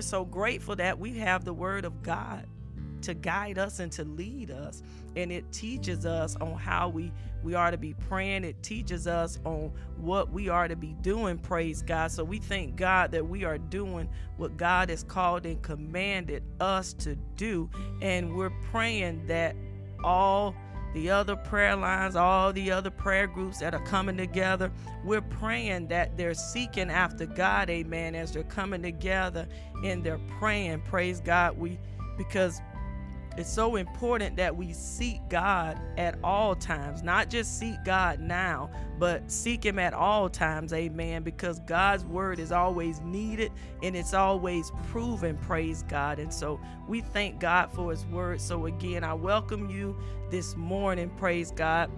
we're so grateful that we have the Word of God to guide us and to lead us. And it teaches us on how we we are to be praying. It teaches us on what we are to be doing, praise God. So we thank God that we are doing what God has called and commanded us to do. And we're praying that all the other prayer lines, all the other prayer groups that are coming together, we're praying that they're seeking after God, amen, as they're coming together and they're praying, praise God. We because it's so important that we seek God at all times, not just seek God now, but seek Him at all times, amen, because God's word is always needed and it's always proven, praise God. And so we thank God for His word. So again, I welcome you this morning, praise God.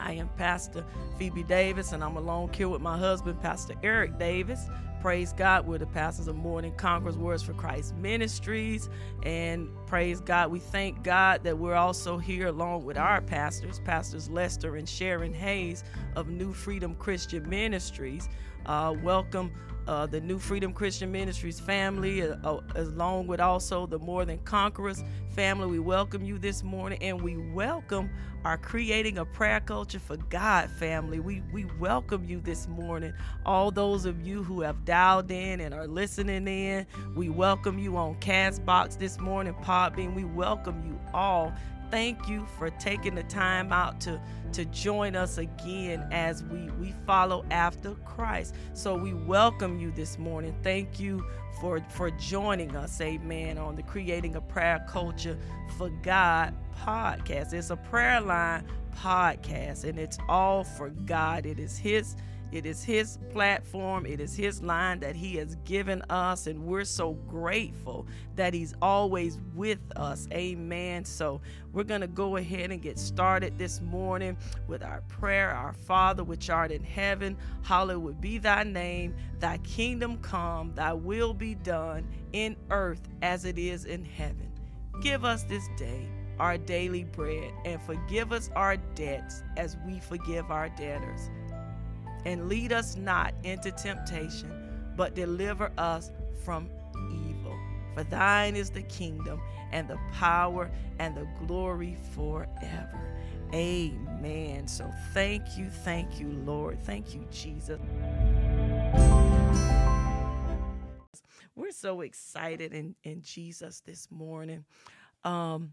I am Pastor Phoebe Davis, and I'm alone here with my husband, Pastor Eric Davis. Praise God, we're the pastors of More Than Conquerors Words for Christ Ministries. And praise God, we thank God that we're also here along with our pastors, Pastors Lester and Sharon Hayes of New Freedom Christian Ministries. Uh, welcome uh, the New Freedom Christian Ministries family, uh, uh, along with also the More Than Conquerors family. We welcome you this morning and we welcome our Creating a Prayer Culture for God family. We, we welcome you this morning. All those of you who have dialed in and are listening in, we welcome you on Castbox this morning, Podbean. We welcome you all thank you for taking the time out to to join us again as we we follow after Christ. So we welcome you this morning. Thank you for for joining us, amen, on the Creating a Prayer Culture for God podcast. It's a prayer line podcast and it's all for God. It is his it is His platform, it is His line that He has given us, and we're so grateful that He's always with us. Amen. So, we're going to go ahead and get started this morning with our prayer. Our Father, which art in heaven, hallowed be thy name, thy kingdom come, thy will be done in earth as it is in heaven. Give us this day our daily bread and forgive us our debts as we forgive our debtors and lead us not into temptation, but deliver us from evil. For thine is the kingdom and the power and the glory forever. Amen. So thank you, thank you, Lord. Thank you, Jesus. We're so excited in, in Jesus this morning. Um,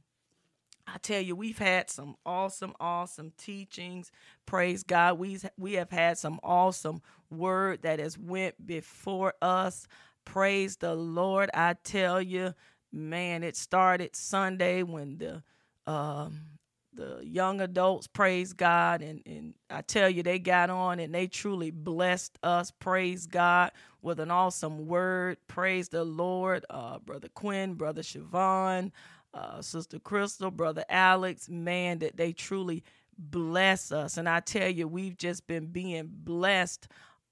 I tell you, we've had some awesome, awesome teachings. Praise God. We we have had some awesome word that has went before us. Praise the Lord. I tell you, man, it started Sunday when the um, the young adults praise God and, and I tell you they got on and they truly blessed us praise God with an awesome word praise the Lord uh, brother Quinn brother Siobhan uh, Sister Crystal, Brother Alex, man, that they truly bless us. And I tell you, we've just been being blessed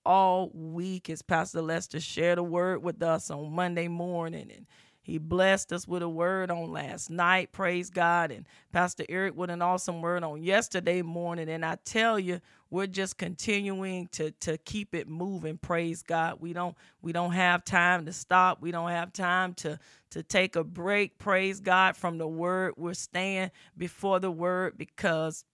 all week as Pastor Lester shared a word with us on Monday morning. And he blessed us with a word on last night, praise God. And Pastor Eric with an awesome word on yesterday morning. And I tell you, we're just continuing to to keep it moving, praise God. We don't we don't have time to stop. We don't have time to to take a break, praise God, from the word. We're staying before the word because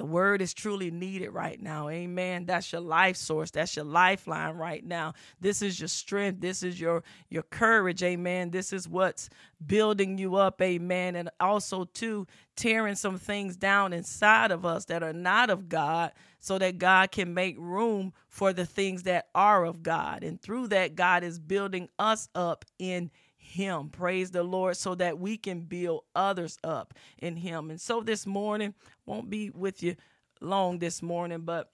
the word is truly needed right now. Amen. That's your life source. That's your lifeline right now. This is your strength. This is your your courage. Amen. This is what's building you up. Amen. And also too tearing some things down inside of us that are not of God so that God can make room for the things that are of God. And through that God is building us up in him. Praise the Lord so that we can build others up in him. And so this morning won't be with you long this morning, but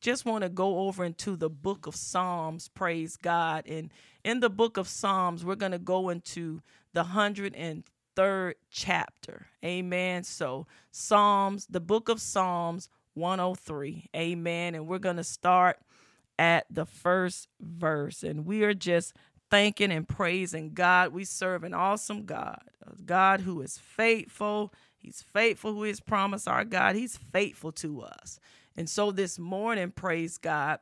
just want to go over into the book of Psalms, praise God. And in the book of Psalms, we're going to go into the 103rd chapter. Amen. So, Psalms, the book of Psalms 103. Amen. And we're going to start at the first verse. And we are just thanking and praising God. We serve an awesome God, a God who is faithful. He's faithful who has promised our God. He's faithful to us. And so this morning, praise God,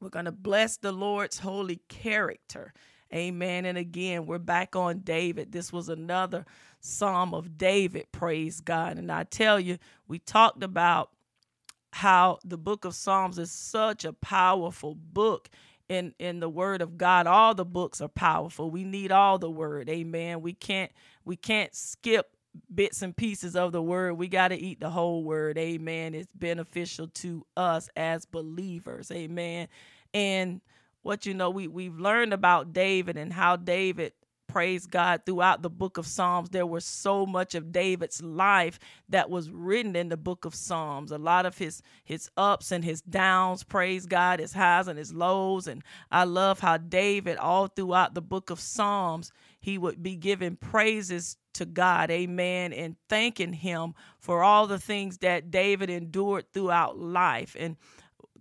we're going to bless the Lord's holy character. Amen. And again, we're back on David. This was another Psalm of David. Praise God. And I tell you, we talked about how the book of Psalms is such a powerful book in in the word of God. All the books are powerful. We need all the word. Amen. We can't we can't skip bits and pieces of the word. We got to eat the whole word. Amen. It's beneficial to us as believers. Amen. And what you know, we we've learned about David and how David praise God throughout the book of Psalms. There was so much of David's life that was written in the book of Psalms. A lot of his his ups and his downs, praise God, his highs and his lows. And I love how David all throughout the book of Psalms, he would be giving praises to God, amen, and thanking him for all the things that David endured throughout life. And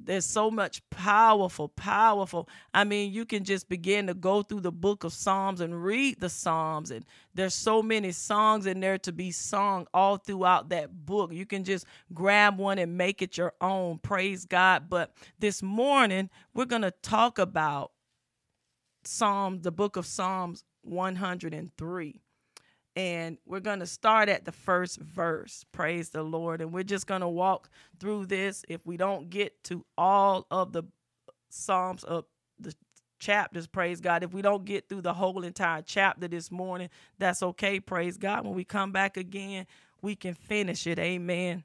there's so much powerful, powerful. I mean, you can just begin to go through the book of Psalms and read the Psalms, and there's so many songs in there to be sung all throughout that book. You can just grab one and make it your own. Praise God. But this morning, we're going to talk about Psalm, the book of Psalms 103 and we're going to start at the first verse. Praise the Lord. And we're just going to walk through this. If we don't get to all of the Psalms of the chapters, praise God. If we don't get through the whole entire chapter this morning, that's okay. Praise God. When we come back again, we can finish it. Amen.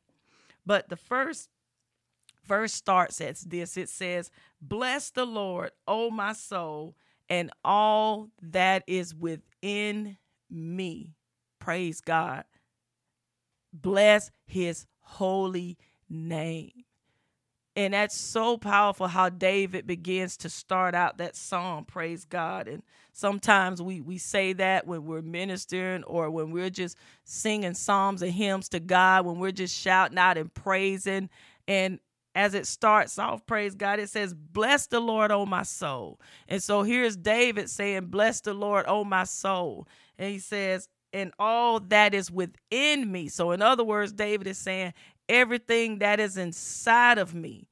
But the first verse starts as this it says, Bless the Lord, O my soul, and all that is within me. Praise God. Bless his holy name. And that's so powerful how David begins to start out that song, praise God. And sometimes we, we say that when we're ministering or when we're just singing psalms and hymns to God, when we're just shouting out and praising. And as it starts off, praise God, it says, Bless the Lord, O my soul. And so here's David saying, Bless the Lord, O my soul. And he says, and all that is within me. So, in other words, David is saying, everything that is inside of me,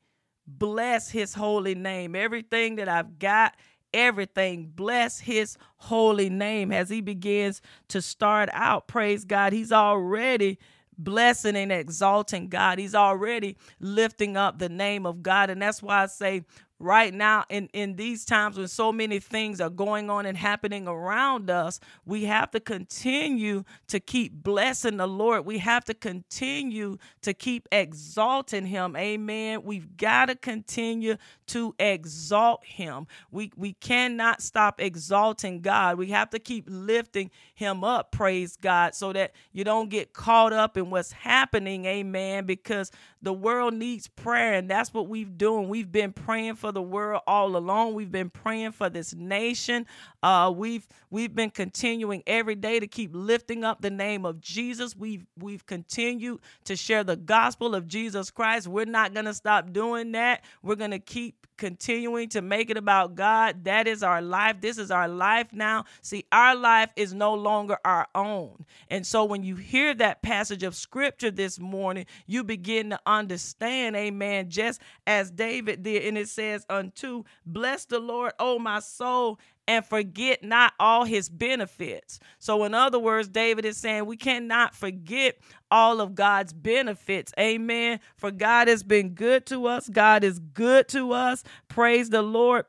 bless his holy name. Everything that I've got, everything, bless his holy name. As he begins to start out, praise God, he's already blessing and exalting God. He's already lifting up the name of God. And that's why I say, right now in in these times when so many things are going on and happening around us we have to continue to keep blessing the lord. We have to continue to keep exalting him. Amen. We've got to continue to exalt him. We we cannot stop exalting god. We have to keep lifting him up praise god so that you don't get caught up in what's happening amen because the world needs prayer and that's what we've doing. We've been praying for for the world all along. We've been praying for this nation. Uh, we've we've been continuing every day to keep lifting up the name of Jesus. We've we've continued to share the gospel of Jesus Christ. We're not gonna stop doing that. We're gonna keep continuing to make it about God. That is our life. This is our life now. See, our life is no longer our own. And so when you hear that passage of scripture this morning, you begin to understand, amen, just as David did. And it says, Unto, bless the Lord, O my soul, and forget not all his benefits. So, in other words, David is saying we cannot forget all of God's benefits. Amen. For God has been good to us, God is good to us. Praise the Lord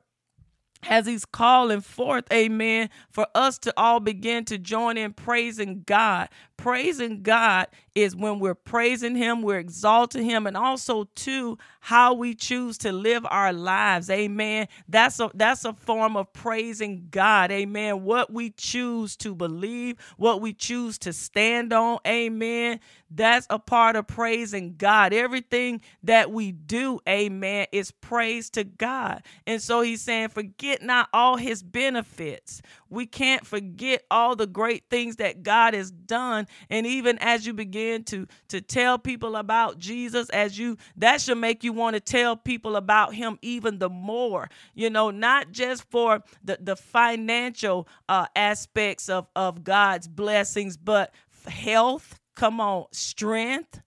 as he's calling forth, amen, for us to all begin to join in praising God. Praising God is when we're praising him, we're exalting him, and also too how we choose to live our lives. Amen. That's a that's a form of praising God. Amen. What we choose to believe, what we choose to stand on. Amen. That's a part of praising God. Everything that we do, amen, is praise to God. And so he's saying, forget not all his benefits. We can't forget all the great things that God has done. And even as you begin to, to tell people about Jesus, as you that should make you want to tell people about him even the more. You know, not just for the, the financial uh, aspects of, of God's blessings, but health, come on, strength,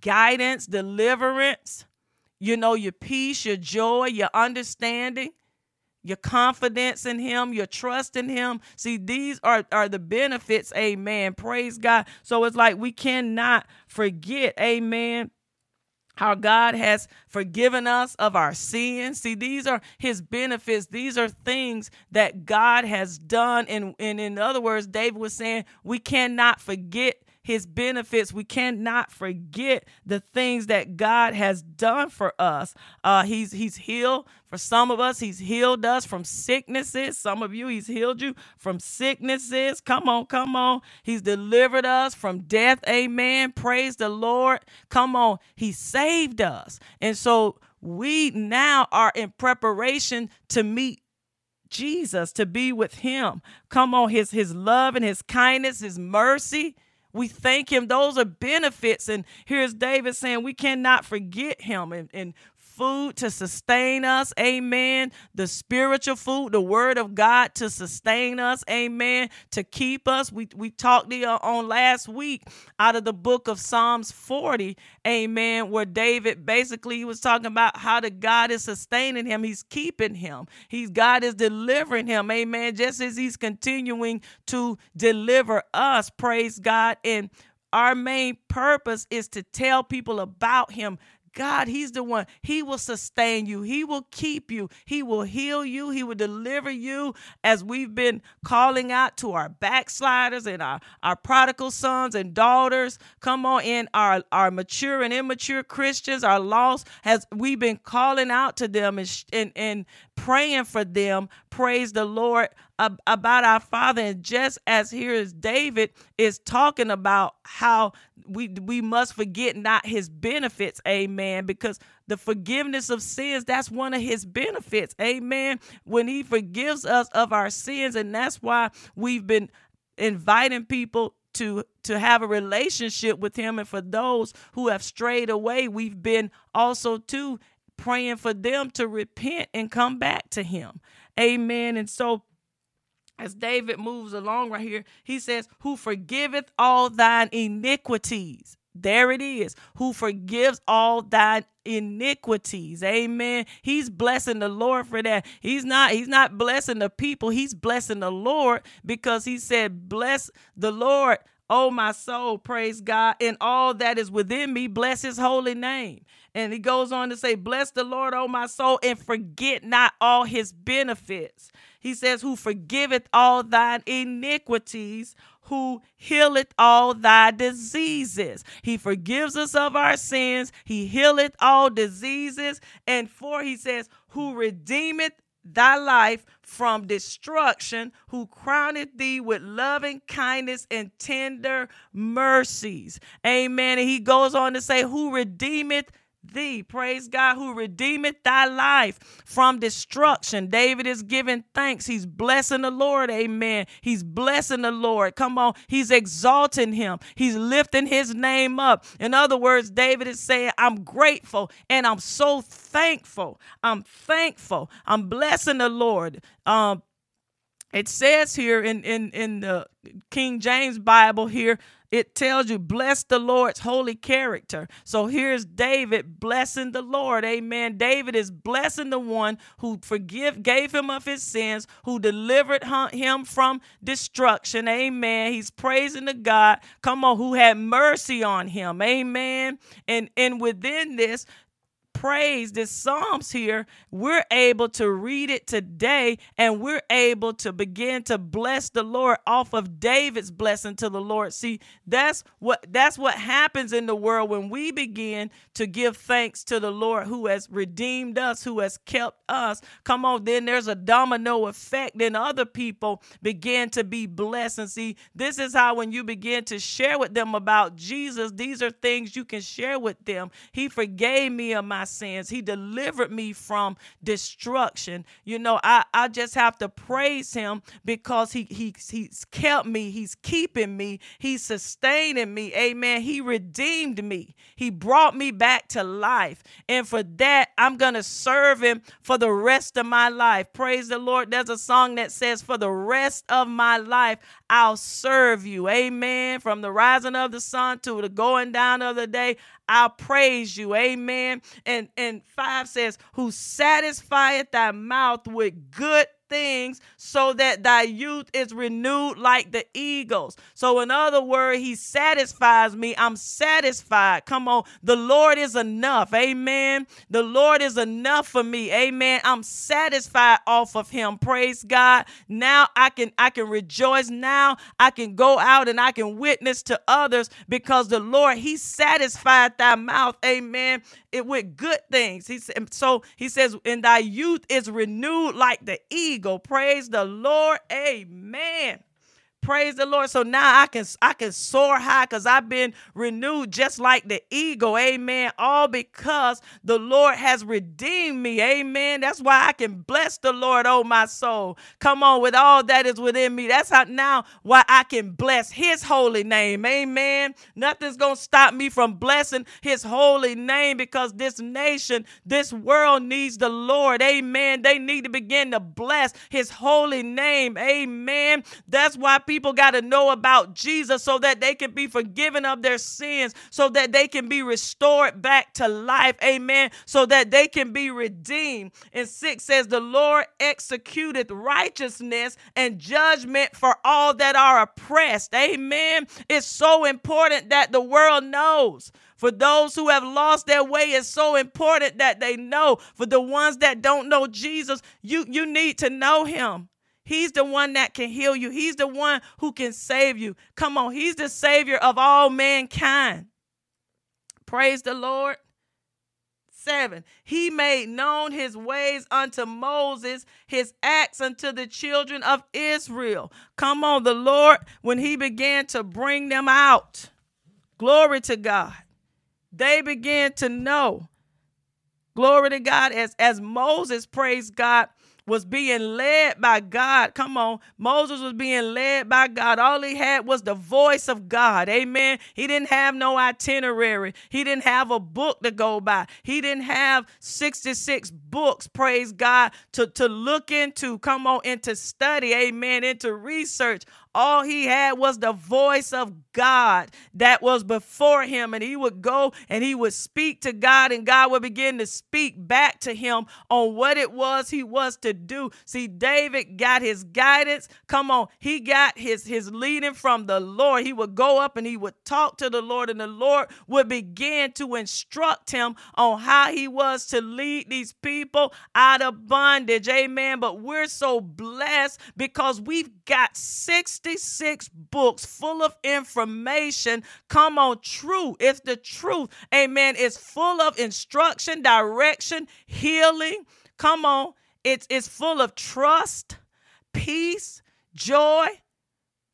guidance, deliverance, you know, your peace, your joy, your understanding your confidence in him, your trust in him. See, these are, are the benefits, amen. Praise God. So it's like we cannot forget, amen, how God has forgiven us of our sins. See, these are his benefits. These are things that God has done. And, and in other words, David was saying we cannot forget his benefits. We cannot forget the things that God has done for us. Uh, he's he's healed for some of us. He's healed us from sicknesses. Some of you, he's healed you from sicknesses. Come on, come on. He's delivered us from death. Amen. Praise the Lord. Come on. He saved us. And so we now are in preparation to meet Jesus, to be with him. Come on, his his love and his kindness, his mercy. We thank him. Those are benefits. And here's David saying we cannot forget him. And, and food to sustain us. Amen. The spiritual food, the word of God to sustain us. Amen. To keep us. We, we talked on last week out of the book of Psalms 40. Amen. Where David basically he was talking about how the God is sustaining him. He's keeping him. He's God is delivering him. Amen. Just as he's continuing to deliver us. Praise God. And our main purpose is to tell people about him God, He's the one. He will sustain you. He will keep you. He will heal you. He will deliver you as we've been calling out to our backsliders and our, our prodigal sons and daughters. Come on in, our, our mature and immature Christians, our lost, has we've been calling out to them and, and, and praying for them. Praise the Lord about our Father. And just as here is David is talking about how we we must forget not his benefits, amen, because the forgiveness of sins, that's one of his benefits. Amen. When he forgives us of our sins, and that's why we've been inviting people to to have a relationship with him and for those who have strayed away we've been also too praying for them to repent and come back to him amen and so as David moves along right here, he says, Who forgiveth all thine iniquities. There it is. Who forgives all thine iniquities. Amen. He's blessing the Lord for that. He's not he's not blessing the people. He's blessing the Lord because he said, "Bless the Lord, oh my soul, praise God, and all that is within me, bless his holy name." And he goes on to say, "Bless the Lord, oh my soul, and forget not all his benefits." He says, Who forgiveth all thine iniquities, who healeth all thy diseases. He forgives us of our sins, he healeth all diseases. And four, he says, Who redeemeth thy life from destruction, who crowneth thee with loving kindness and tender mercies. Amen. And he goes on to say, Who redeemeth thee. Praise God who redeemeth thy life from destruction. David is giving thanks. He's blessing the Lord. Amen. He's blessing the Lord. Come on. He's exalting him. He's lifting his name up. In other words, David is saying, I'm grateful and I'm so thankful. I'm thankful. I'm blessing the Lord. Um, it says here in, in, in the King James Bible here, it tells you, bless the Lord's holy character. So here's David blessing the Lord. Amen. David is blessing the one who forgive, gave him of his sins, who delivered him from destruction. Amen. He's praising the God. Come on, who had mercy on him. Amen. And and within this, praise, this Psalms here, we're able to read it today and we're able to begin to bless the Lord off of David's blessing to the Lord. See, that's what that's what happens in the world when we begin to give thanks to the Lord who has redeemed us, who has kept us. Come on, then there's a domino effect. Then other people begin to be blessed. And see, this is how when you begin to share with them about Jesus, these are things you can share with them. He forgave me of my sins. He delivered me from destruction. You know, I, I just have to praise him because he, he he's kept me, he's keeping me, he's sustaining me. Amen. He redeemed me. He brought me back to life. And for that, I'm to serve him for the rest of my life. Praise the Lord. There's a song that says, For the rest of my life, I'll serve you. Amen. From the rising of the sun to the going down of the day, I'll praise you. Amen. And and and 5 says, Who satisfieth thy mouth with good things so that thy youth is renewed like the eagles. So, in other words, he satisfies me. I'm satisfied. Come on. The Lord is enough. Amen. The Lord is enough for me. Amen. I'm satisfied off of him. Praise God. Now I can I can rejoice. Now I can go out and I can witness to others because the Lord, He satisfied thy mouth. Amen it with good things. He so he says, "In thy youth is renewed like the eagle." Go praise the Lord. Amen. Praise the Lord. So now I can I can soar high because I've been renewed just like the eagle. Amen. All because the Lord has redeemed me. Amen. That's why I can bless the Lord, oh my soul. Come on, with all that is within me. That's how now why I can bless his holy name. Amen. Nothing's gonna stop me from blessing his holy name because this nation, this world needs the Lord. Amen. They need to begin to bless his holy name. Amen. That's why people people got to know about Jesus so that they can be forgiven of their sins, so that they can be restored back to life. Amen. So that they can be redeemed. And six says, The Lord executeth righteousness and judgment for all that are oppressed. Amen. It's so important that the world knows. For those who have lost their way, it's so important that they know. For the ones that don't know Jesus, you, you need to know him. He's the one that can heal you. He's the one who can save you. Come on, He's the Savior of all mankind. Praise the Lord. Seven, he made known his ways unto Moses, his acts unto the children of Israel. Come on, the Lord, when he began to bring them out, glory to God, they began to know. Glory to God, as, as Moses, praise God, was being led by God. Come on. Moses was being led by God. All he had was the voice of God. Amen. He didn't have no itinerary. He didn't have a book to go by. He didn't have 66 books, praise God, to, to look into. Come on, into study. Amen. Into research. All he had was the voice of God that was before him. And he would go and he would speak to God, and God would begin to speak back to him on what it was he was to do. See, David got his guidance. Come on, he got his, his leading from the Lord. He would go up and he would talk to the Lord, and the Lord would begin to instruct him on how he was to lead these people out of bondage. Amen. But we're so blessed because we've got 66 books full of information. Come on, true. It's the truth. Amen. It's full of instruction, direction, healing. Come on. It's, it's full of trust, peace, joy,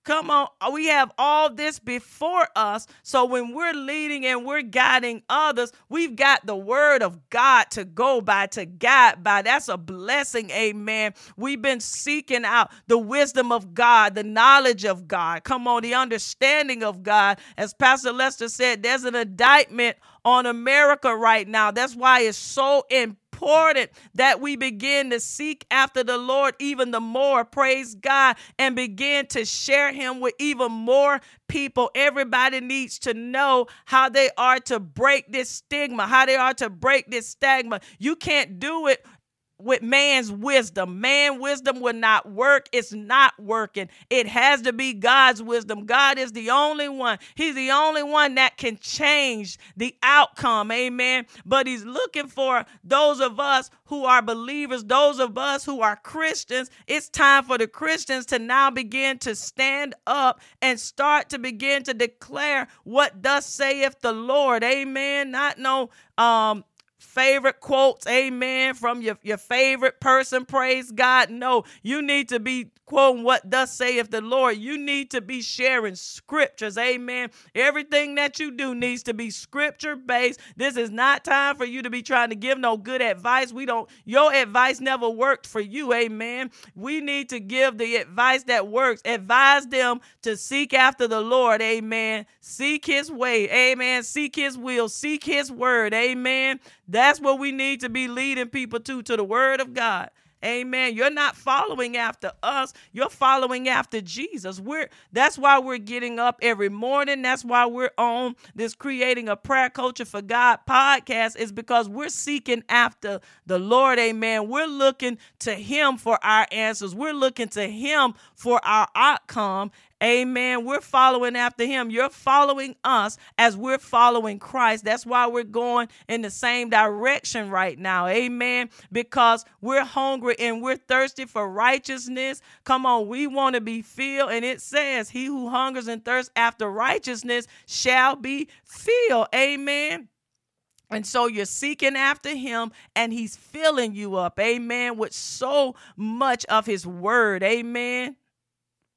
Come on, uh, we have all this before us. So when we're leading and we're guiding others, we've got the word of God to go by, to guide by. That's a blessing, amen. We've been seeking out the wisdom of God, the knowledge of God. Come on, the understanding of God. As Pastor Lester said, there's an indictment on America right now. That's why it's so important important that we begin to seek after the Lord even the more, praise God, and begin to share Him with even more people. Everybody needs to know how they are to break this stigma, how they are to break this stigma. You can't do it with man's wisdom. Man wisdom will not work. It's not working. It has to be God's wisdom. God is the only one. He's the only one that can change the outcome. Amen. But he's looking for those of us who are believers, those of us who are Christians. It's time for the Christians to now begin to stand up and start to begin to declare what thus saith the Lord. Amen. Not no um favorite quotes, amen, from your, your favorite person, praise God. No, you need to be quoting what thus saith the Lord. You need to be sharing scriptures, amen. Everything that you do needs to be scripture based. This is not time for you to be trying to give no good advice. We don't, your advice never worked for you, amen. We need to give the advice that works. Advise them to seek after the Lord, amen. Seek his way, amen. Seek his will, seek his word, amen. That's what we need to be leading people to, to the word of God. Amen. You're not following after us. You're following after Jesus. We're that's why we're getting up every morning. That's why we're on this creating a prayer culture for God podcast is because we're seeking after the Lord. Amen. We're looking to him for our answers. We're looking to him for our outcome. Amen. We're following after him. You're following us as we're following Christ. That's why we're going in the same direction right now. Amen. Because we're hungry and we're thirsty for righteousness. Come on, we want to be filled. And it says, He who hungers and thirsts after righteousness shall be filled. Amen. And so you're seeking after him and he's filling you up. Amen. With so much of his word. Amen.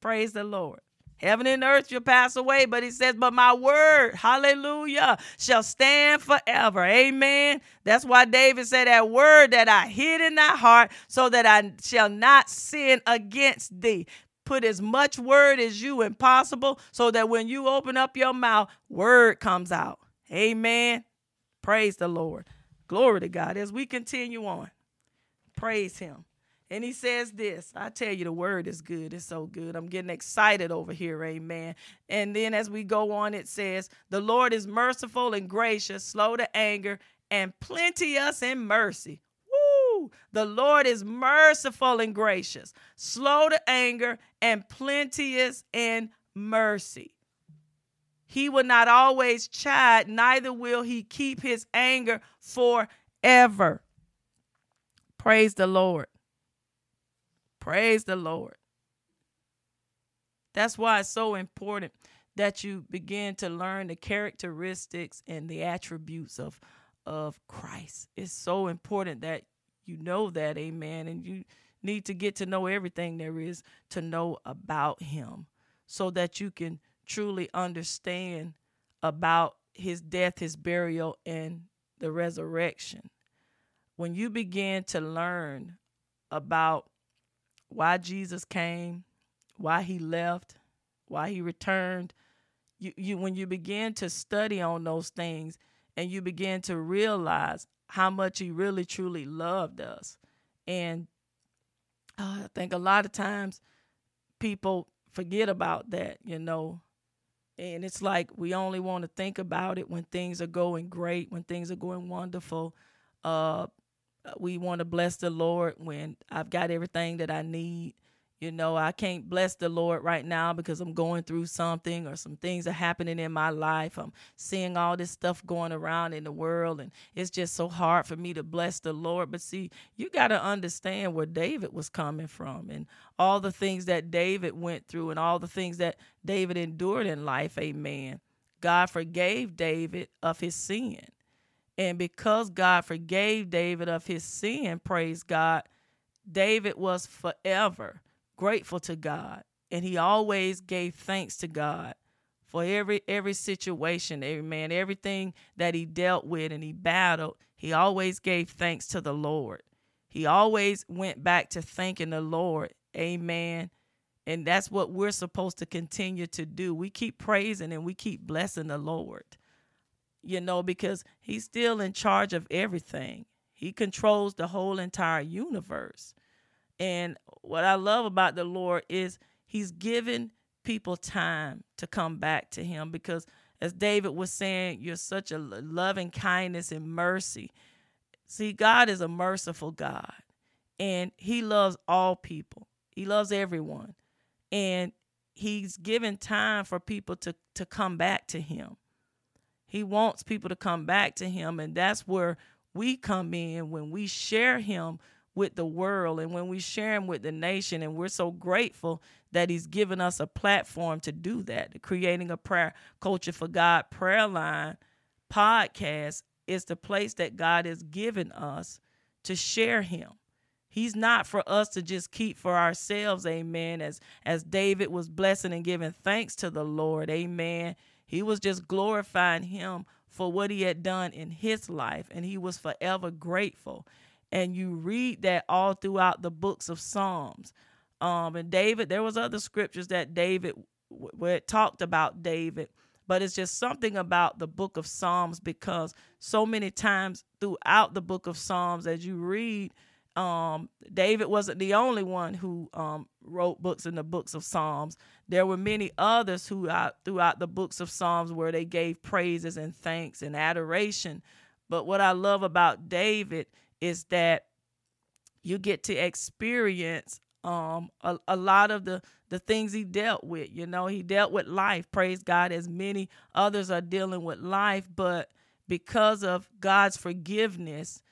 Praise the Lord. Heaven and earth shall pass away, but he says, But my word, hallelujah, shall stand forever. Amen. That's why David said, That word that I hid in thy heart, so that I shall not sin against thee. Put as much word as you impossible, so that when you open up your mouth, word comes out. Amen. Praise the Lord. Glory to God. As we continue on, praise him. And he says this I tell you, the word is good. It's so good. I'm getting excited over here. Amen. And then as we go on, it says, The Lord is merciful and gracious, slow to anger, and plenteous in mercy. Woo! The Lord is merciful and gracious, slow to anger, and plenteous in mercy. He will not always chide, neither will he keep his anger forever. Praise the Lord. Praise the Lord. That's why it's so important that you begin to learn the characteristics and the attributes of of Christ. It's so important that you know that, amen, and you need to get to know everything there is to know about him so that you can truly understand about his death, his burial and the resurrection. When you begin to learn about why Jesus came, why he left, why he returned. You, you when you begin to study on those things and you begin to realize how much he really truly loved us. And uh, I think a lot of times people forget about that, you know. And it's like we only want to think about it when things are going great, when things are going wonderful. Uh, we want to bless the Lord when I've got everything that I need. You know, I can't bless the Lord right now because I'm going through something or some things are happening in my life. I'm seeing all this stuff going around in the world, and it's just so hard for me to bless the Lord. But see, you got to understand where David was coming from and all the things that David went through and all the things that David endured in life. Amen. God forgave David of his sin. And because God forgave David of his sin, praise God, David was forever grateful to God. And he always gave thanks to God for every every situation, every man, Everything that he dealt with and he battled, he always gave thanks to the Lord. He always went back to thanking the Lord. Amen. And that's what we're supposed to continue to do. We keep praising and we keep blessing the Lord you know, because he's still in charge of everything. He controls the whole entire universe. And what I love about the Lord is he's given people time to come back to him because as David was saying, you're such a loving kindness and mercy. See, God is a merciful God and he loves all people. He loves everyone. And he's given time for people to to come back to him. He wants people to come back to him. And that's where we come in when we share him with the world and when we share him with the nation. And we're so grateful that he's given us a platform to do that. Creating a prayer culture for God prayer line podcast is the place that God has given us to share him. He's not for us to just keep for ourselves, amen. As as David was blessing and giving thanks to the Lord, amen. He was just glorifying him for what he had done in his life, and he was forever grateful. And you read that all throughout the books of Psalms. Um, and David, there was other scriptures that David where it talked about David, but it's just something about the book of Psalms because so many times throughout the book of Psalms, as you read um, David wasn't the only one who um, wrote books in the books of Psalms. There were many others who out throughout the books of Psalms where they gave praises and thanks and adoration. But what I love about David is that you get to experience um, a, a lot of the the things he dealt with. You know, he dealt with life. Praise God, as many others are dealing with life, but because of God's forgiveness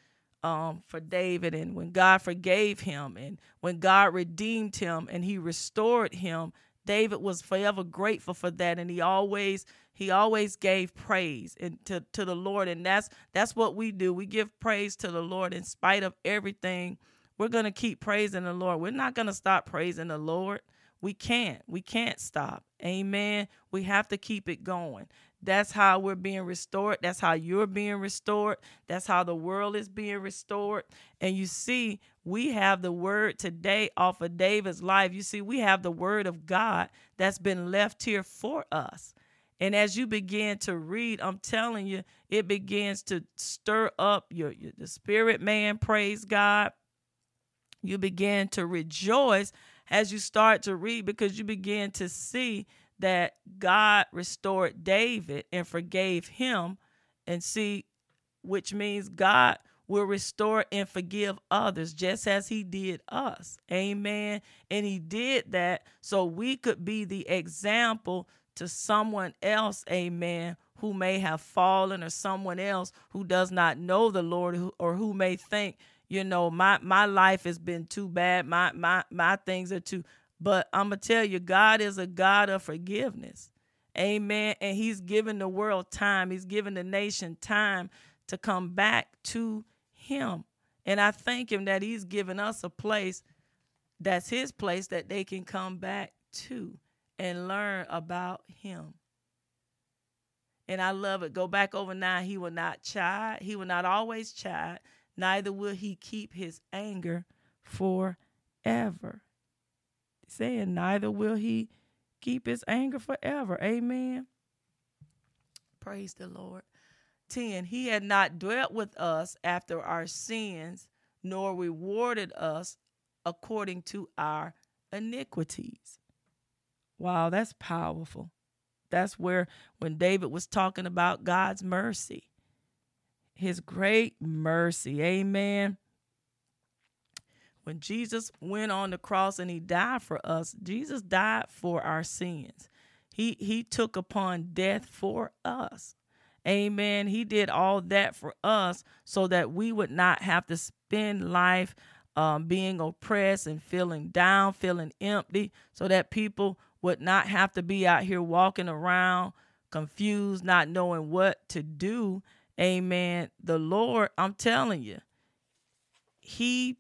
um, for David, and when God forgave him, and when God redeemed him, and He restored him, David was forever grateful for that, and he always he always gave praise and to, to the Lord, and that's that's what we do. We give praise to the Lord in spite of everything. We're gonna keep praising the Lord. We're not gonna stop praising the Lord. We can't. We can't stop. Amen. We have to keep it going. That's how we're being restored. That's how you're being restored. That's how the world is being restored. And you see, we have the word today off of David's life. You see, we have the word of God that's been left here for us. And as you begin to read, I'm telling you, it begins to stir up your, your the spirit man, praise God. You begin to rejoice as you start to read because you begin to see that God restored David and forgave him and see which means God will restore and forgive others just as he did us. Amen. And he did that so we could be the example to someone else, amen, who may have fallen or someone else who does not know the Lord or who may think you know my my life has been too bad my my my things are too but i'm gonna tell you god is a god of forgiveness amen and he's given the world time he's given the nation time to come back to him and i thank him that he's given us a place that's his place that they can come back to and learn about him and I love it. Go back over now. He will not chide. He will not always chide neither will he keep his anger forever. Saying, neither will he keep his anger forever. Amen. Praise the Lord. 10. He had not dwelt with us after our sins, nor rewarded us according to our iniquities. Wow, that's powerful. That's where, when David was talking about God's mercy, his great mercy. Amen. When Jesus went on the cross and he died for us, Jesus died for our sins. He he took upon death for us. Amen. He did all that for us so that we would not have to spend life um, being oppressed and feeling down, feeling empty, so that people would not have to be out here walking around confused, not knowing what to do. Amen. The Lord, I'm telling you, He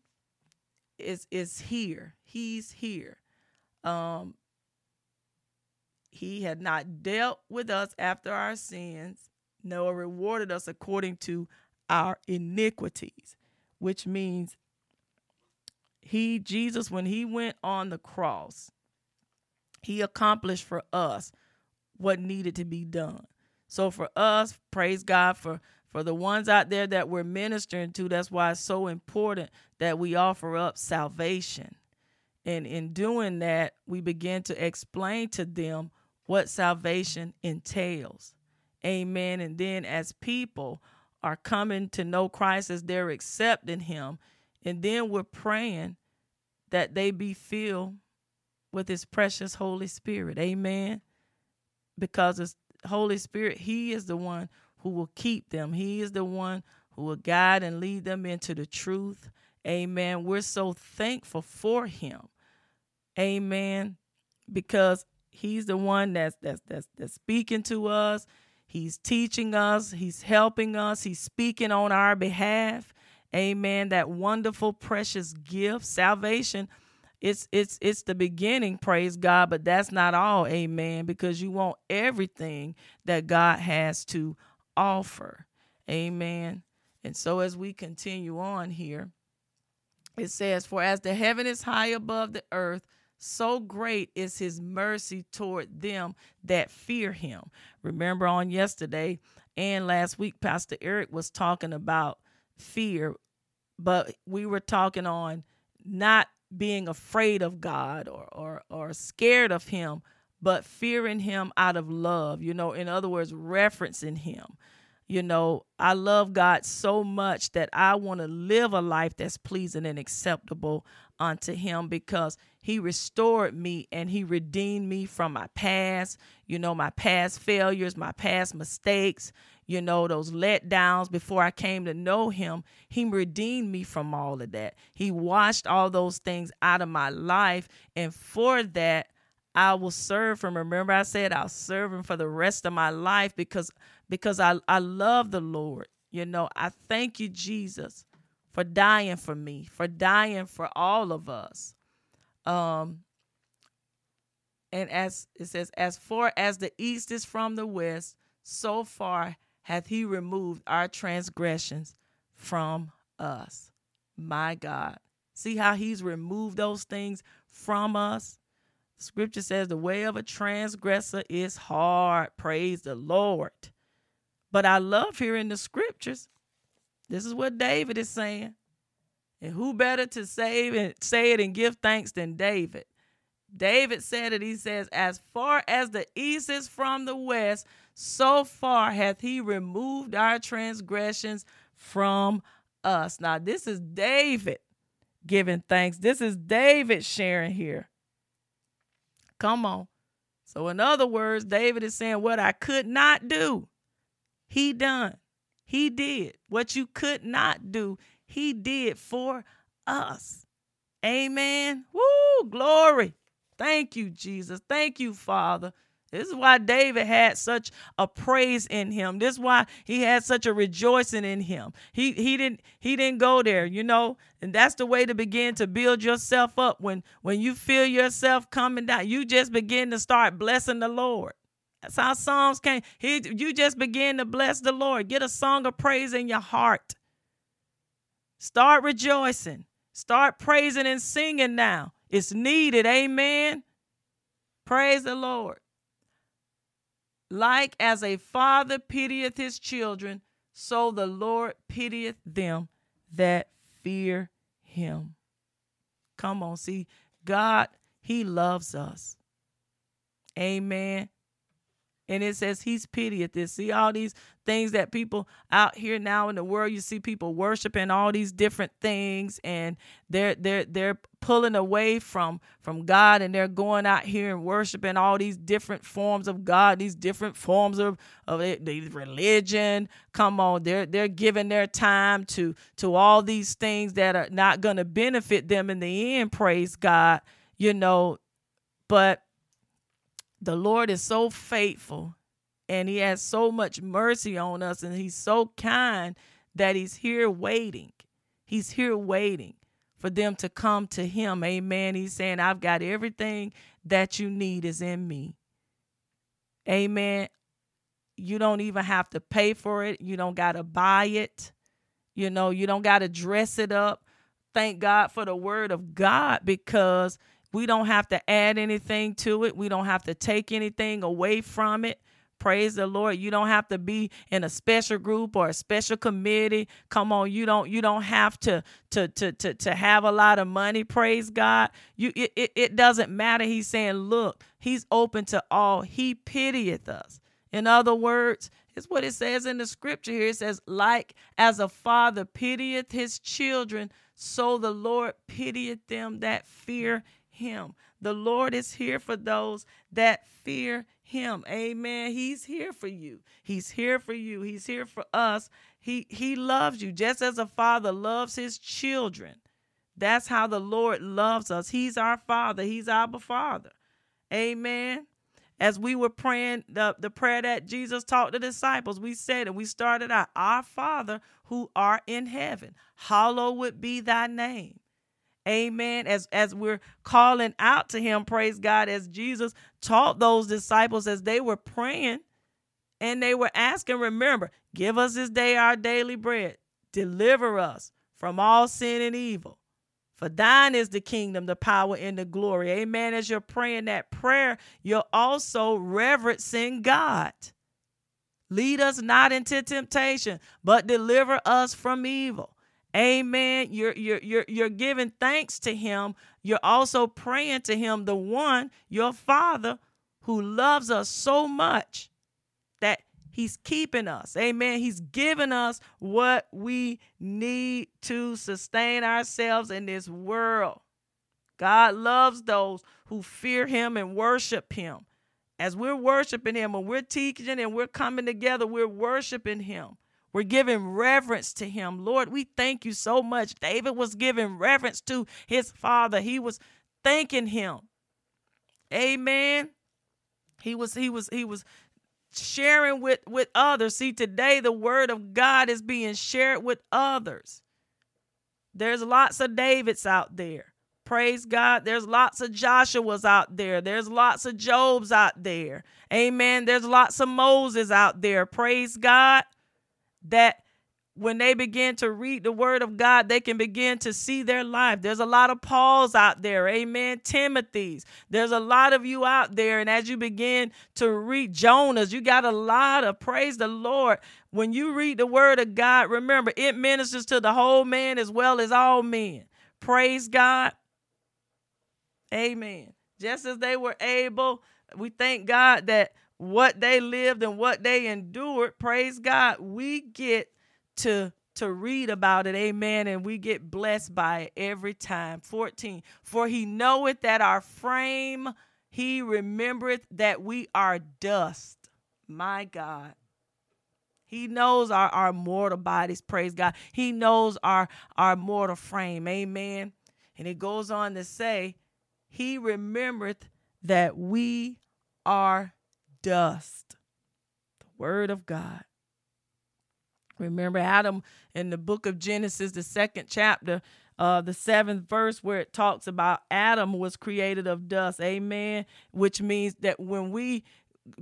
is is here. He's here. Um he had not dealt with us after our sins, nor rewarded us according to our iniquities, which means he, Jesus, when he went on the cross, he accomplished for us what needed to be done. So for us, praise God for for the ones out there that we're ministering to, that's why it's so important that we offer up salvation. And in doing that, we begin to explain to them what salvation entails. Amen. And then as people are coming to know Christ as they're accepting him, and then we're praying that they be filled with his precious Holy Spirit. Amen. Because it's Holy Spirit, He is the one who will keep them. He is the one who will guide and lead them into the truth. Amen. We're so thankful for Him. Amen. Because He's the one that's that's that's, that's speaking to us. He's teaching us. He's helping us. He's speaking on our behalf. Amen. That wonderful, precious gift, salvation it's it's it's the beginning praise god but that's not all amen because you want everything that god has to offer. Amen. And so as we continue on here it says for as the heaven is high above the earth so great is his mercy toward them that fear him. Remember on yesterday and last week pastor eric was talking about fear but we were talking on not being afraid of God or or or scared of him, but fearing him out of love. You know, in other words, referencing him. You know, I love God so much that I want to live a life that's pleasing and acceptable unto him because he restored me and he redeemed me from my past, you know, my past failures, my past mistakes, you know, those letdowns before I came to know him. He redeemed me from all of that. He washed all those things out of my life. And for that, I will serve him. Remember, I said I'll serve him for the rest of my life because because I, I love the Lord. You know, I thank you, Jesus, for dying for me, for dying for all of us. Um and as it says, as far as the east is from the west, so far hath he removed our transgressions from us. My God. See how he's removed those things from us? Scripture says the way of a transgressor is hard. Praise the Lord. But I love hearing the scriptures. This is what David is saying. And who better to save and say it and give thanks than David? David said it. He says, As far as the east is from the west, so far hath he removed our transgressions from us. Now, this is David giving thanks. This is David sharing here. Come on. So, in other words, David is saying, What I could not do, he done. He did. What you could not do, he did for us. Amen. Woo, glory. Thank you, Jesus. Thank you, Father. This is why David had such a praise in him. This is why he had such a rejoicing in him. He he didn't he didn't go there, you know. And that's the way to begin to build yourself up. When when you feel yourself coming down, you just begin to start blessing the Lord. That's how Psalms came. He you just begin to bless the Lord. Get a song of praise in your heart. Start rejoicing. Start praising and singing now. It's needed. Amen. Praise the Lord. Like as a father pitieth his children, so the Lord pitieth them that fear him. Come on, see, God, he loves us. Amen. And it says he's pitieth this. See all these things that people out here now in the world, you see people worshiping all these different things and they're they're they're pulling away from from God and they're going out here and worshiping all these different forms of God, these different forms of of it, religion. Come on, they're they're giving their time to to all these things that are not going to benefit them in the end, praise God. You know, but the Lord is so faithful and he has so much mercy on us and he's so kind that he's here waiting. He's here waiting for them to come to him. Amen. He's saying, I've got everything that you need is in me. Amen. You don't even have to pay for it. You don't got to buy it. You know, you don't got to dress it up. Thank God for the word of God because we don't have to add anything to it. We don't have to take anything away from it. Praise the Lord. You don't have to be in a special group or a special committee. Come on, you don't you don't have to to to to, to have a lot of money. Praise God. You it, it, it doesn't matter. He's saying, look, he's open to all. He pitieth us. In other words, it's what it says in the scripture here. It says, like as a father pitieth his children, so the Lord pitieth them that fear him. The Lord is here for those that fear him. Amen. He's here for you. He's here for you. He's here for us. He he loves you just as a father loves his children. That's how the Lord loves us. He's our father. He's our father. Amen. As we were praying the, the prayer that Jesus taught the disciples, we said and we started out, Our Father who art in heaven, hallowed be thy name. Amen. As as we're calling out to him, praise God, as Jesus taught those disciples as they were praying and they were asking, remember, give us this day our daily bread. Deliver us from all sin and evil. For thine is the kingdom, the power, and the glory. Amen. As you're praying that prayer, you're also reverencing God. Lead us not into temptation, but deliver us from evil. Amen. You're you're you're you're giving thanks to him. You're also praying to him, the one, your father, who loves us so much that he's keeping us. Amen. He's given us what we need to sustain ourselves in this world. God loves those who fear him and worship him. As we're worshiping him and we're teaching and we're coming together, we're worshiping him. We're giving reverence to him. Lord, we thank you so much. David was giving reverence to his father. He was thanking him. Amen. He was he was he was sharing with with others. See, today the word of God is being shared with others. There's lots of Davids out there. Praise God. There's lots of Joshua's out there. There's lots of Job's out there. Amen. There's lots of Moses out there. Praise God that when they begin to read the word of God, they can begin to see their life. There's a lot of Pauls out there, amen. Timothy's. There's a lot of you out there. And as you begin to read Jonah's, you got a lot of praise the Lord. When you read the word of God, remember it ministers to the whole man as well as all men. Praise God. Amen. Just as they were able, we thank God that what they lived and what they endured, praise God, we get to to read about it, amen, and we get blessed by it every time. 14. For he knoweth that our frame, he remembereth that we are dust. My God. He knows our, our mortal bodies, praise God. He knows our, our mortal frame, amen. And it goes on to say, He remembereth that we are dust. The word of God. Remember Adam in the book of Genesis, the second chapter, uh, the seventh verse, where it talks about Adam was created of dust. Amen. Which means that when we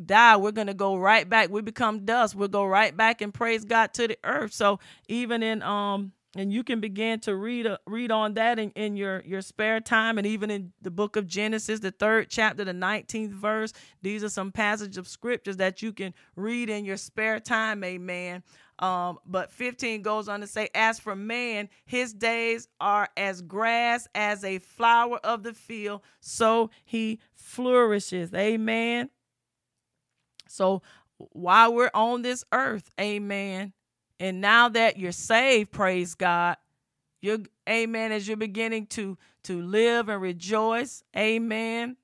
die, we're going to go right back. We become dust. We'll go right back and praise God to the earth. So even in um and you can begin to read uh, read on that in, in your your spare time and even in the book of genesis the third chapter the 19th verse. These are some passages of scriptures that you can read in your spare time amen. Um, but 15 goes on to say as for man his days are as grass as a flower of the field so he flourishes. Amen. So while we're on this earth amen and now that you're saved, praise God, you're amen, as you're beginning to to live and rejoice, amen.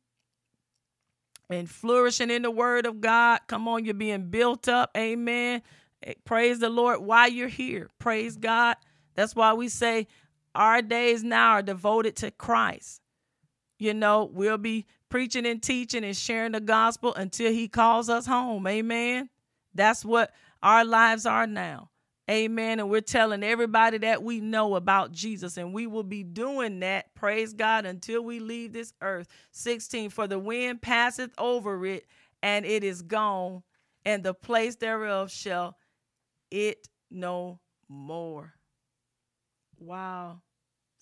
And flourishing in the word of God. Come on, you're being built up, amen. Eh, praise the Lord while you're here. Praise God. That's why we say our days now are devoted to Christ. You know, we'll be preaching and teaching and sharing the gospel until he calls us home. Amen. That's what our lives are now. Amen. And we're telling everybody that we know about Jesus, and we will be doing that, praise God, until we leave this earth. 16, for the wind passeth over it, and it is gone, and the place thereof shall it no more. Wow.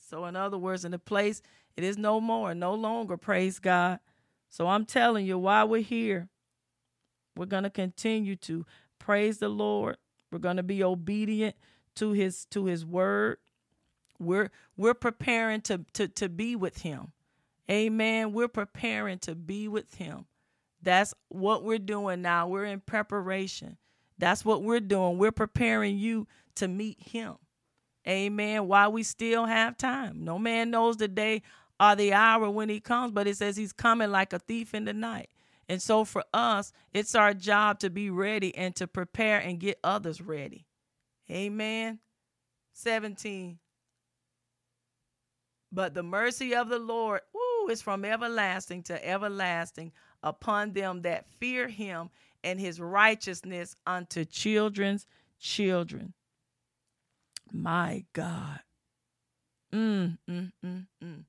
So, in other words, in the place, it is no more, no longer, praise God. So, I'm telling you, while we're here, we're going to continue to praise the Lord we're going to be obedient to his to his word. We're we're preparing to to to be with him. Amen. We're preparing to be with him. That's what we're doing now. We're in preparation. That's what we're doing. We're preparing you to meet him. Amen. While we still have time. No man knows the day or the hour when he comes, but it says he's coming like a thief in the night. And so for us, it's our job to be ready and to prepare and get others ready. Amen. 17. But the mercy of the Lord woo, is from everlasting to everlasting upon them that fear him and his righteousness unto children's children. My God. Mm, mm, mm, mm.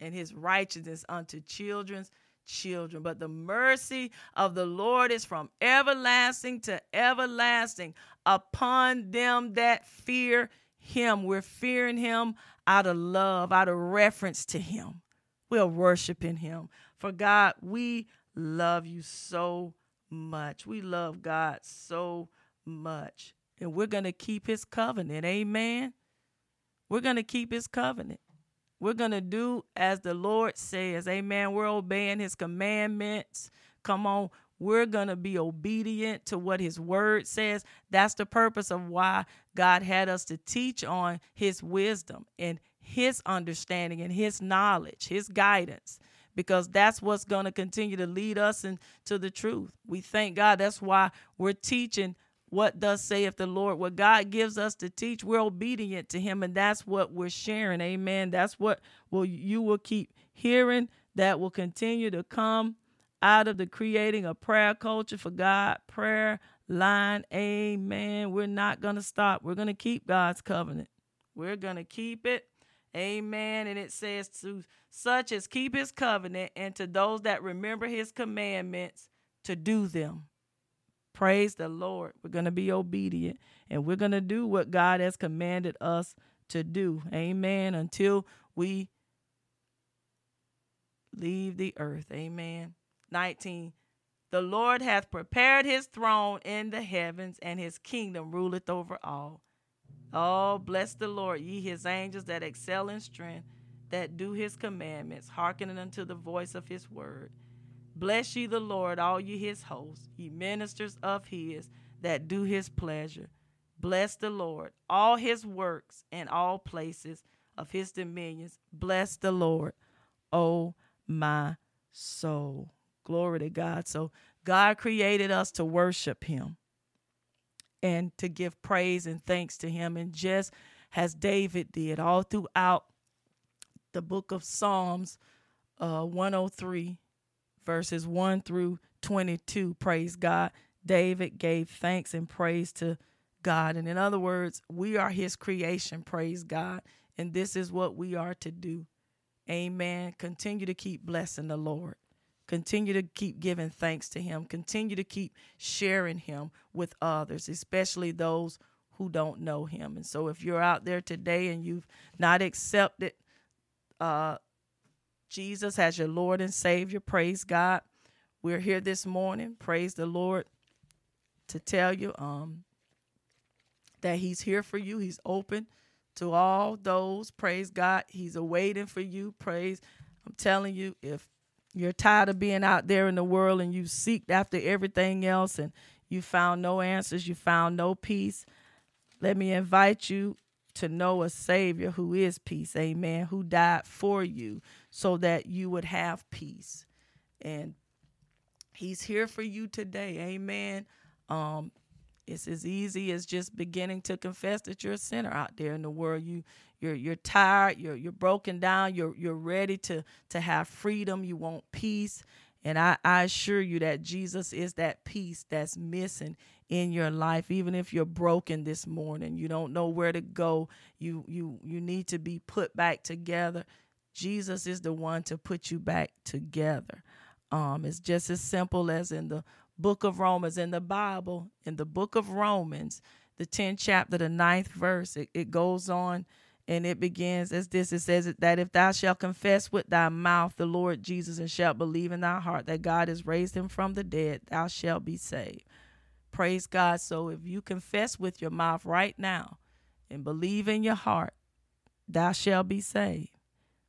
And his righteousness unto children's children. But the mercy of the Lord is from everlasting to everlasting upon them that fear him. We're fearing him out of love, out of reference to him. We're worshiping him. For God, we love you so much. We love God so much. And we're going to keep his covenant. Amen. We're going to keep his covenant. We're going to do as the Lord says. Amen. We're obeying his commandments. Come on. We're going to be obedient to what his word says. That's the purpose of why God had us to teach on his wisdom and his understanding and his knowledge, his guidance, because that's what's going to continue to lead us into the truth. We thank God. That's why we're teaching what does saith the Lord. What God gives us to teach, we're obedient to him, and that's what we're sharing. Amen. That's what will you will keep hearing that will continue to come out of the creating a prayer culture for God, prayer line. Amen. We're not to stop. We're to keep God's covenant. We're to keep it. Amen. And it says to such as keep his covenant and to those that remember his commandments to do them. Praise the Lord. We're going to be obedient and we're going to do what God has commanded us to do. Amen. Until we leave the earth. Amen. 19. The Lord hath prepared his throne in the heavens, and his kingdom ruleth over all. Oh, bless the Lord, ye his angels that excel in strength, that do his commandments, hearkening unto the voice of his word. Bless ye the Lord, all ye his hosts, ye ministers of his that do his pleasure. Bless the Lord, all his works and all places of his dominions. Bless the Lord, O my soul. Glory to God. So God created us to worship him and to give praise and thanks to him. And just as David did all throughout the book of Psalms uh, 103, verses 1 through 22. Praise God. David gave thanks and praise to God. And in other words, we are his creation. Praise God. And this is what we are to do. Amen. Continue to keep blessing the Lord. Continue to keep giving thanks to him. Continue to keep sharing him with others, especially those who don't know him. And so if you're out there today and you've not accepted uh, Jesus as your Lord and Savior. Praise God. We're here this morning. Praise the Lord to tell you um, that He's here for you. He's open to all those. Praise God. He's awaiting for you. Praise. I'm telling you, if you're tired of being out there in the world and you seeked after everything else and you found no answers, you found no peace, let me invite you to know a Savior who is peace, amen, who died for you so that you would have peace. And He's here for you today, amen. Um, it's as easy as just beginning to confess that you're a sinner out there in the world. You you're you're tired, you're you're broken down, you're you're ready to to have freedom, you want peace. And I, I assure you that Jesus is that peace that's missing in your life even if you're broken this morning you don't know where to go you you you need to be put back together jesus is the one to put you back together um it's just as simple as in the book of romans in the bible in the book of romans the 10th chapter the ninth verse it, it goes on and it begins as this it says that if thou shalt confess with thy mouth the lord jesus and shalt believe in thy heart that god has raised him from the dead thou shalt be saved Praise God. So if you confess with your mouth right now and believe in your heart, thou shalt be saved.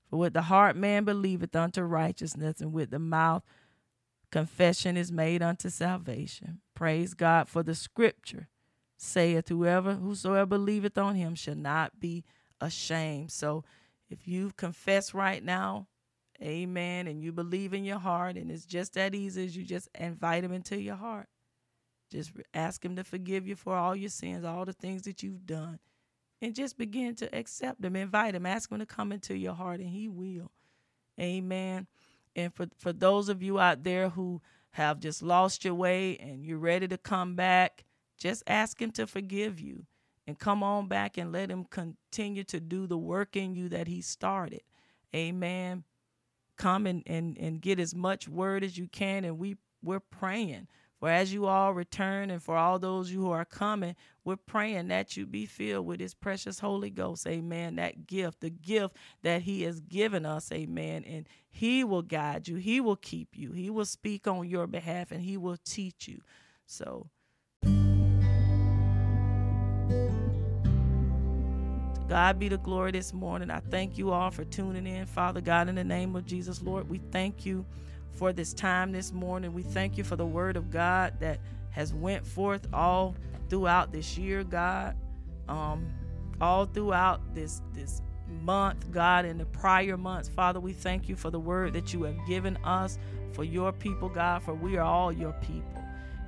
For with the heart man believeth unto righteousness, and with the mouth confession is made unto salvation. Praise God for the scripture saith whoever whosoever believeth on him shall not be ashamed. So if you confess right now, amen, and you believe in your heart, and it's just that easy as you just invite him into your heart. Just ask Him to forgive you for all your sins, all the things that you've done. And just begin to accept Him, invite Him, ask Him to come into your heart, and He will. Amen. And for, for those of you out there who have just lost your way and you're ready to come back, just ask Him to forgive you and come on back and let Him continue to do the work in you that He started. Amen. Come and, and, and get as much word as you can, and we, we're praying for as you all return and for all those you who are coming, we're praying that you be filled with his precious Holy Ghost. Amen. That gift, the gift that he has given us. Amen. And he will guide you. He will keep you. He will speak on your behalf and he will teach you. So God be the glory this morning. I thank you all for tuning in, Father God, in the name of Jesus, Lord. We thank you for this time this morning. We thank you for the word of God that has went forth all throughout this year, God. Um, all throughout this this month, God, in the prior months. Father, we thank you for the word that you have given us for your people, God, for we are all your people.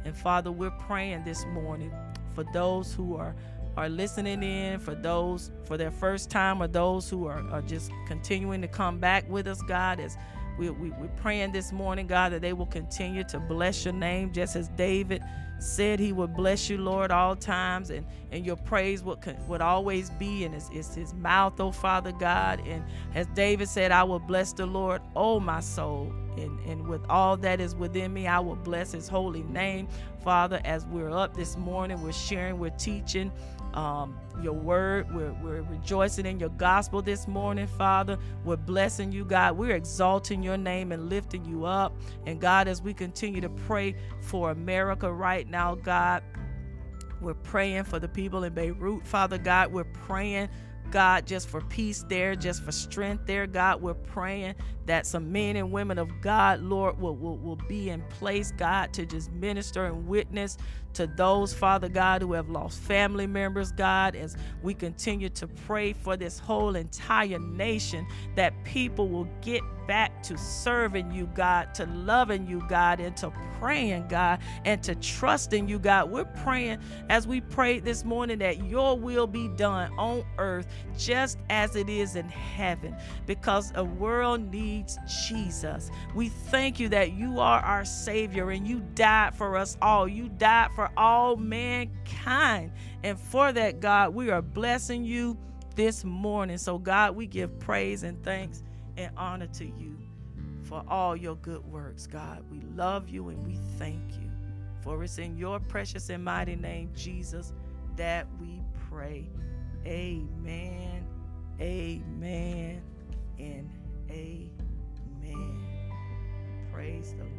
And Father, we're praying this morning for those who are are listening in, for those for their first time, or those who are, are just continuing to come back with us, God, as we, we, we're praying this morning, God, that they will continue to bless your name, just as David said he would bless you, Lord, all times, and, and your praise would, would always be in his, his, his mouth, oh Father God. And as David said, I will bless the Lord, oh my soul. And, and with all that is within me, I will bless his holy name. Father, as we're up this morning, we're sharing, we're teaching um, your word. We're, we're rejoicing in your gospel this morning, Father. We're blessing you, God. We're exalting your name and lifting you up. And God, as we continue to pray for America right now, God, we're praying for the people in Beirut, Father God. We're praying. God, just for peace there, just for strength there, God. We're praying that some men and women of God, Lord, will, will, will be in place, God, to just minister and witness to those, Father God, who have lost family members, God, as we continue to pray for this whole entire nation, that people will get back to serving you, God, to loving you, God, and to praying, God, and to trusting you, God. We're praying as we prayed this morning that your will be done on earth just as it is in heaven, because a world needs needs Jesus. We thank you that you are our Savior and you died for us all. You died for all mankind. And for that, God, we are blessing you this morning. So, God, we give praise and thanks and honor to you for all your good works, God. We love you and we thank you. For it's in your precious and mighty name, Jesus, that we pray. Amen, amen, and amen. Praise the Lord.